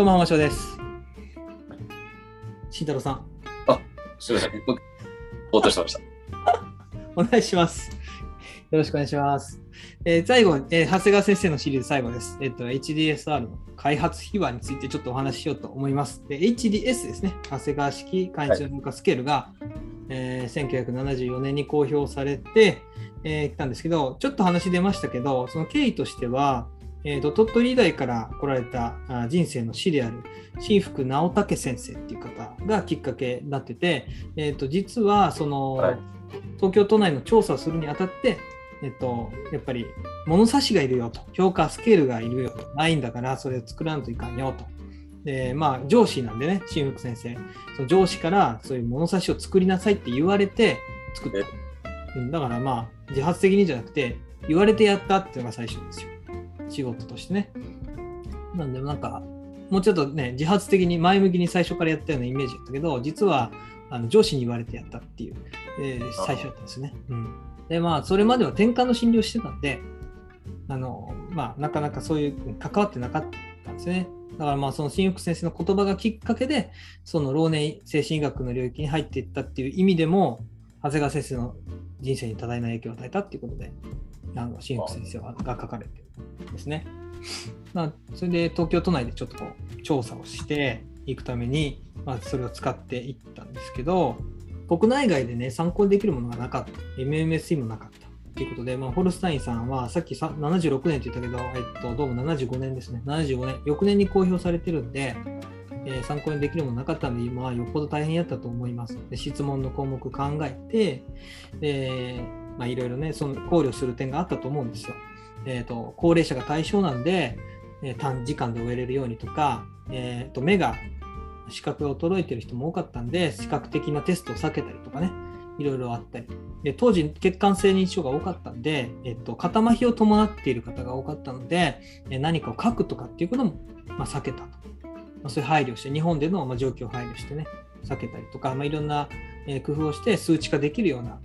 どうも、浜翔です。慎太郎さん、すみません。僕、応答してました。お願いします。よろしくお願いします。えー最後、えー長谷川先生のシリーズ最後です。えっと、HDSR の開発秘話についてちょっとお話ししようと思います。で HDS ですね、長谷川式簡易通化スケールが、えー1974年に公表されて、えー来たんですけど、ちょっと話出ましたけど、その経緯としては、えーと鳥取医大から来られたあ人生の師である新福直武先生っていう方がきっかけになってて、えー、と実はその、はい東京都内の調査をするにあたって、えっと、やっぱり物差しがいるよと、評価スケールがいるよと、ないんだからそれを作らんといかんよと。で、まあ、上司なんでね、新福先生、その上司からそういう物差しを作りなさいって言われて作った。うんだからまあ、自発的にじゃなくて、言われてやったっていうのが最初ですよ。仕事としてね。なんで、なんか、もうちょっとね、自発的に前向きに最初からやったようなイメージだったけど、実はあの上司に言われてやったっていう、えー最初だったんですね。うん、で、まあ、それまでは転換の診療してたんで、あの、まあ、なかなかそういう関わってなかったんですね。だからまあその新福先生の言葉がきっかけでその老年精神医学の領域に入っていったっていう意味でも長谷川先生の人生に多大な影響を与えたっていうことであの新福先生はが書かれてるですね。まあ、それで東京都内でちょっとこう調査をしていくために、まあ、それを使っていったんですけど国内外でね参考にできるものがなかった。MMSE もなかった。ということで、まあ、ホルスタインさんはさっき76年って言ったけど、えっと、どうも75年ですね。75年。翌年に公表されてるんで、えー参考にできるものなかったんで今はよっぽど大変やったと思います。で質問の項目考えて、いろいろねその考慮する点があったと思うんですよ。えー、と高齢者が対象なんで、えー短時間で終えれるようにとか、えー、と目が視覚が衰えてる人も多かったんで視覚的なテストを避けたりとかねいろいろあったりで当時血管性認知症が多かったんで、えっと肩麻痺を伴っている方が多かったので、え何かを書くとかっていうことも、まあ、避けたと、まあ、そういう配慮して日本での、まあ、状況を配慮してね避けたりとか、まあ、いろんな、え工夫をして数値化できるような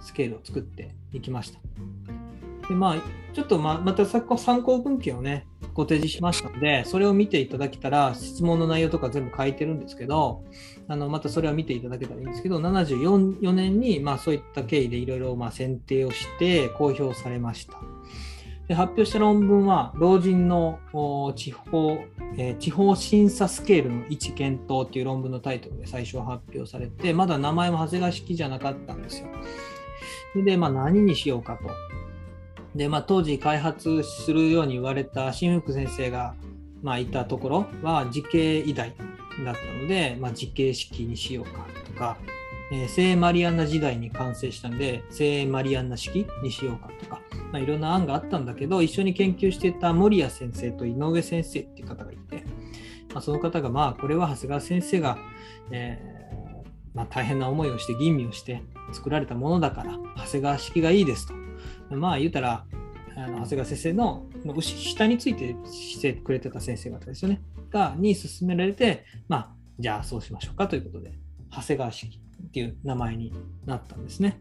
スケールを作っていきました。でまあ、ちょっとままた参考文献をね、ご提示しましたので、それを見ていただけたら、質問の内容とか全部書いてるんですけど、あのまたそれは見ていただけたらいいんですけど、74年にまあそういった経緯でいろいろ選定をして公表されました。で発表した論文は、老人の地方、えー地方審査スケールの位置検討っていう論文のタイトルで最初発表されて、まだ名前も長谷川式じゃなかったんですよ。それで、まあ、何にしようかと。で、まあ、当時開発するように言われた新福先生が、まあ、いたところは慈恵医大だったので、まあ、慈恵式にしようかとか、えー聖マリアンナ時代に完成したんで聖マリアンナ式にしようかとか、まあ、いろんな案があったんだけど一緒に研究していた守谷先生と井上先生っていう方がいて、まあ、その方がまあこれは長谷川先生が、えーまあ、大変な思いをして吟味をして作られたものだから長谷川式がいいですと。まあ言うたらあの長谷川先生の下についてしてくれてた先生方ですよね。がに勧められて、まあじゃあそうしましょうかということで長谷川式っていう名前になったんですね。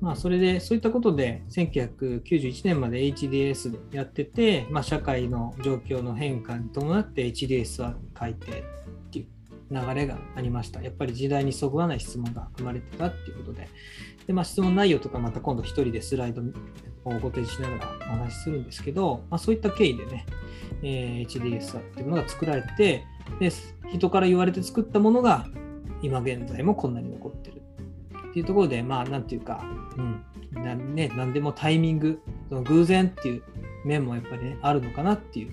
まあそれでそういったことで1991年まで HDS でやってて、まあ、社会の状況の変化に伴って HDSR に改定っていう流れがありました。やっぱり時代にそぐわない質問が含まれてたっていうことで、でまあ、質問内容とかまた今度一人でスライドをご提示しながらお話しするんですけど、まあ、そういった経緯でね、えー HDSR っていうものが作られてで、人から言われて作ったものが今現在もこんなに残ってるっていうところで、まあなんていうか、うん、なね、何でもタイミング、その偶然っていう面もやっぱりね、あるのかなっていう、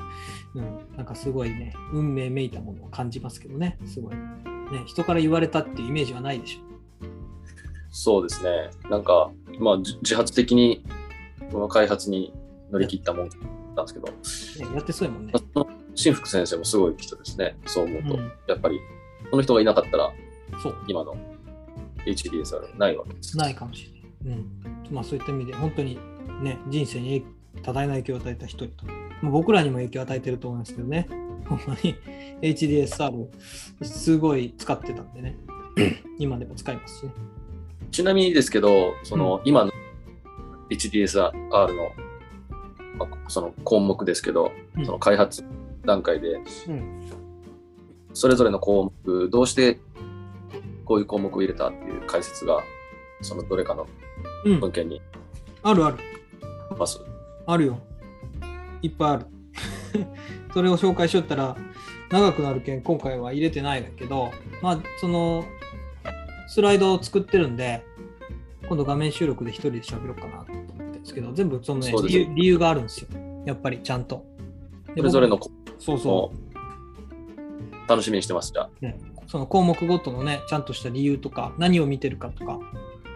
うん、なんかすごいね、運命めいたものを感じますけどね、すごい。ね、人から言われたっていうイメージはないでしょう。そうですね。なんか、まあ、じ自発的にこの開発に乗り切ったもんなんですけど、ね、やってそうやもんね。新福先生もすごい人ですね。そう思うと、うんやっぱり、この人がいなかったら、そう。今の HDSR ないわけです。ないかもしれない。うん。まあそういった意味で、本当にね、人生に多大な影響を与えた一人と。まあ、僕らにも影響を与えてると思いますけどね。ほんまに HDSR すごい使ってたんでね。今でも使いますしね。ちなみにですけど、その、今の HDSR の、まあその項目ですけど、うんその開発段階で、うん。それぞれの項目、どうしてこういう項目を入れたっていう解説が、そのどれかのうん文。献にあるある。ます？あるよ。いっぱいある。それを紹介しよったら長くなるけん今回は入れてないんだけど、まあそのスライドを作ってるんで、今度画面収録で一人で喋ろうかなと思ってるんですけど、全部そのね理由理由があるんですよ。やっぱりちゃんと。でそれぞれのそうそ目を楽しみにしてます。じゃあ。う、ね。その項目ごとのね、ちゃんとした理由とか、何を見てるかとか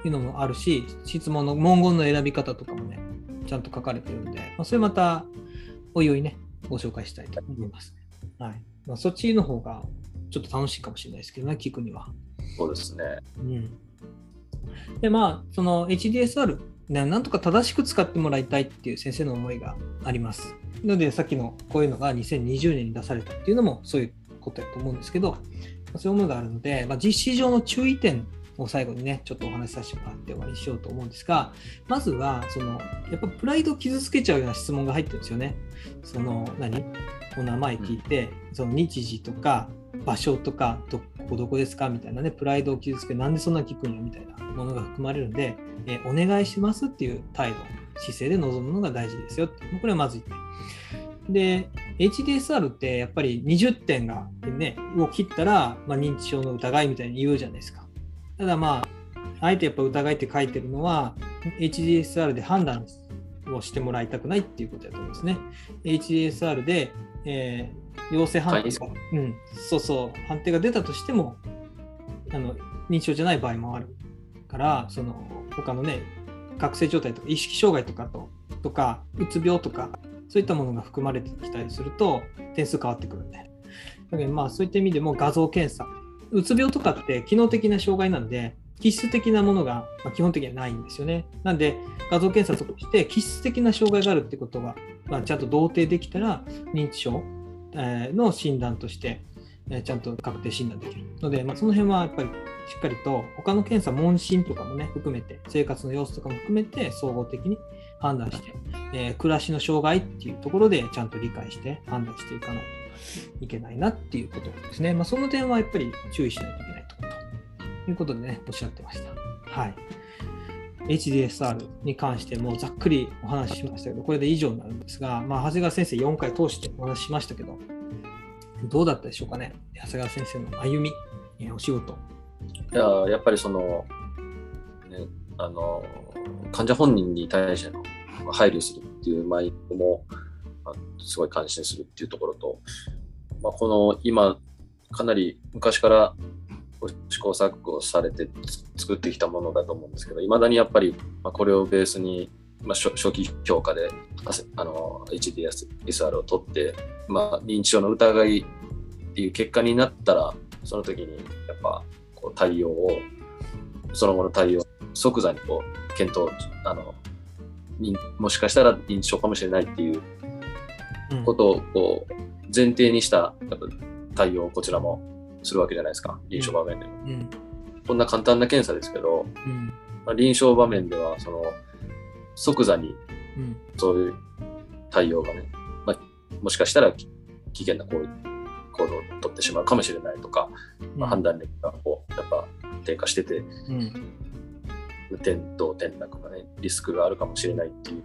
いうのもあるし、質問の文言の選び方とかもね、ちゃんと書かれてるんで、まあ、それまたおいおいね、ご紹介したいと思います、ね。はい。まあ、そっちの方がちょっと楽しいかもしれないですけどね、聞くには。そうですね。うん。で、まあ、その HDSR、なんとか正しく使ってもらいたいっていう先生の思いがあります。ので、さっきのこういうのが2020年に出されたっていうのもそういうことやと思うんですけど、そういう思いがあるので、まあ、実施上の注意点を最後にね、ちょっとお話しさせてもらって終わりにしようと思うんですが、まずは、その、やっぱプライドを傷つけちゃうような質問が入ってるんですよね。その、何？お名前聞いて、その日時とか場所とか、どこどこですかみたいなね、プライドを傷つけ、なんでそんな聞くんやみたいなものが含まれるんで、えーお願いしますっていう態度、姿勢で臨むのが大事ですよって。これはまず1点。で、HDSR ってやっぱり20点がね、を切ったら、まあ、認知症の疑いみたいに言うじゃないですか。ただまあ、あえてやっぱ疑いって書いてるのは、HDSR で判断をしてもらいたくないっていうことだと思うんですね。HDSR で、えー陽性判定が、うん、そうそう、判定が出たとしても、あの認知症じゃない場合もあるから、その他のね、覚醒状態とか意識障害とかととか、うつ病とか、そういったものが含まれてきたりすると、点数変わってくるんで。だけどまあそういった意味でも画像検査。うつ病とかって機能的な障害なんで、気質的なものがまあ基本的にはないんですよね。なんで画像検査として気質的な障害があるってことが、まあ、ちゃんと同定できたら認知症えの診断として、えちゃんと確定診断できるので、まあ、その辺はやっぱりしっかりと他の検査、問診とかもね、含めて、生活の様子とかも含めて総合的に判断して、えー暮らしの障害っていうところでちゃんと理解して判断していかないといけないなっていうことですね。まあ、その点はやっぱり注意しないといけないとということでね、おっしゃってました。はい。HDSR に関してもざっくりお話ししましたけど、これで以上になるんですが、まあ、長谷川先生4回通してお話ししましたけど、どうだったでしょうかね、長谷川先生の歩み、お仕事。いややっぱりその、ね、あの患者本人に対しての配慮するっていうマインドもあすごい感心するっていうところと、まあ、この今かなり昔から試行錯誤されてつ作ってきたものだと思うんですけどいまだにやっぱり、まあ、これをベースに、まあ、初初期評価であの HDSR を取って、まあ、認知症の疑いっていう結果になったらその時にやっぱこう対応をその後の対応即座にこう検討あのにもしかしたら認知症かもしれないっていううん。ことをこう前提にしたやっぱ対応をこちらもするわけじゃないですか臨床場面でも、うん。こんな簡単な検査ですけど、うん。まあ、臨床場面ではその即座にうん。そういう対応がね、まあ、もしかしたらき危険な行為行動を取ってしまうかもしれないとか、まあ、判断力がこうやっぱ低下しててうん。転倒転落がねリスクがあるかもしれないっていう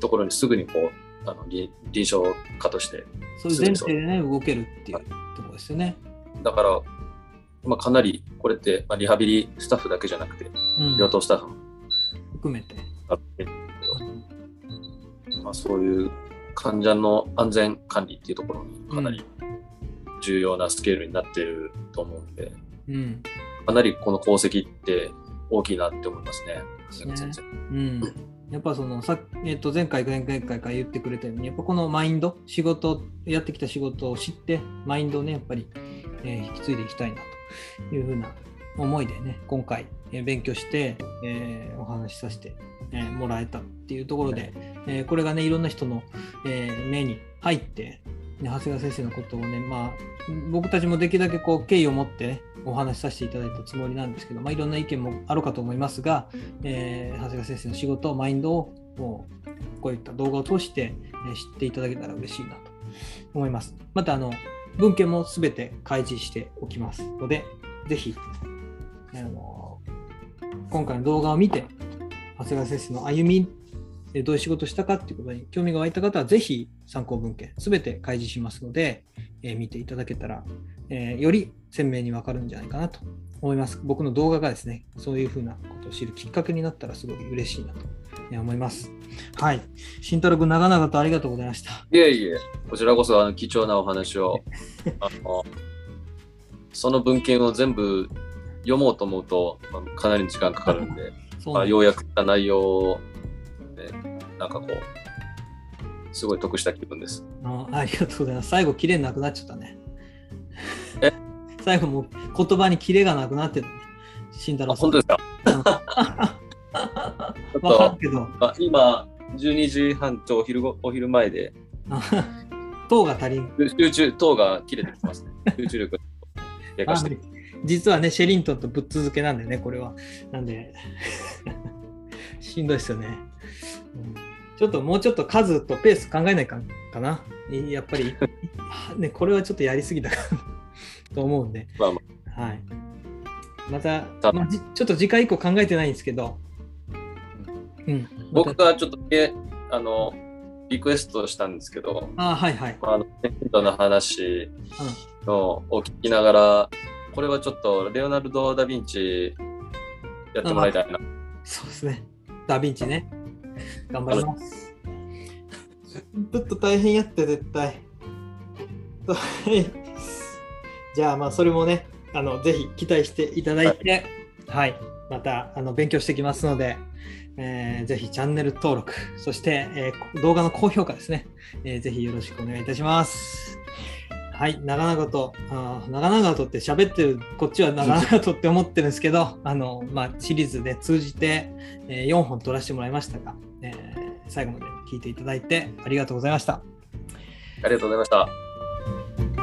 ところにすぐにこうあの臨臨床家としてそういう前提でね、動けるっていうところですよね。だから、まあ、かなりこれって、まあ、リハビリスタッフだけじゃなくてうん。病棟スタッフも。含めて。あって、まあ、そういう患者の安全管理っていうところにかなり重要なスケールになっていると思うんで、うん。かなりこの功績って大きいなって思いますね。ね。先生。うん、やっぱそのさ、えっと前回、前々回から言ってくれたように、やっぱこのマインド、仕事、やってきた仕事を知って、マインドをね、やっぱり、えー引き継いでいきたいなというふうな思いでね、今回、えー勉強して、えーお話しさせて、えーもらえたっていうところで、えーこれがね、いろんな人の、えー目に入って、ね、長谷川先生のことをね、まあ、僕たちもできるだけこう敬意を持って、ね、お話しさせていただいたつもりなんですけど、まあ、いろんな意見もあるかと思いますが、えー長谷川先生の仕事、マインドをもうこういった動画を通して、えー知っていただけたら嬉しいなと思います。また、あの、文献もすべて開示しておきますので、ぜひ、あの、今回の動画を見て、長谷川先生の歩み、えどういう仕事したかっていうことに興味が湧いた方は、ぜひ参考文献、すべて開示しますので、えー見ていただけたら、えーより鮮明にわかるんじゃないかなと思います。僕の動画がですね、そういうふうなことを知るきっかけになったらすごい嬉しいなとえー思います。はい。慎太郎君、長々とありがとうございました。いえいえ、こちらこそあの貴重なお話を その文献を全部読もうと思うと、まあかなり時間かかるんで、まあ、ようやくした内容を、ね、なんかこう、すごい得した気分です。あありがとうございます。最後、キレなくなっちゃったね。え最後もう言葉にキレがなくなってたね。慎太あ郎さん。本当ですか？かる、けど、まあ、今、12時半とお昼ごお昼前で、糖が足りん。集中、糖が切れてきてますね。集中力が低下して。実はね、シェリントンとぶっ続けなんだよね、これは。なんで、しんどいですよね、うんちょっともうちょっと数とペース考えないかかな。いやっぱり、ね、これはちょっとやりすぎたかなと思うんで。まあまはい。また、たまあ、じちょっと次回以降考えてないんですけど、うん。僕がちょっとだけ、あの、リクエストしたんですけど、あはいはい。まああの、ヒントの話のを聞きながら、これはちょっとレオナルド・ダ・ヴィンチやってもらいたいな。そうですね。ダヴィンチね。頑張ります。ちょっと大変やって、絶対。はいじゃあ、まあ、それもね、あのぜひ期待していただいて、はい、またあの勉強してきますので、えーぜひチャンネル登録、そして、えー動画の高評価ですね、えーぜひよろしくお願いいたします。はい、長々と、あー長々とって喋ってる、こっちは長々とって思ってるんですけど、あの、まあ、シリーズで通じて、え4本撮らせてもらいましたが、えー最後まで聞いていただいてありがとうございました。ありがとうございました。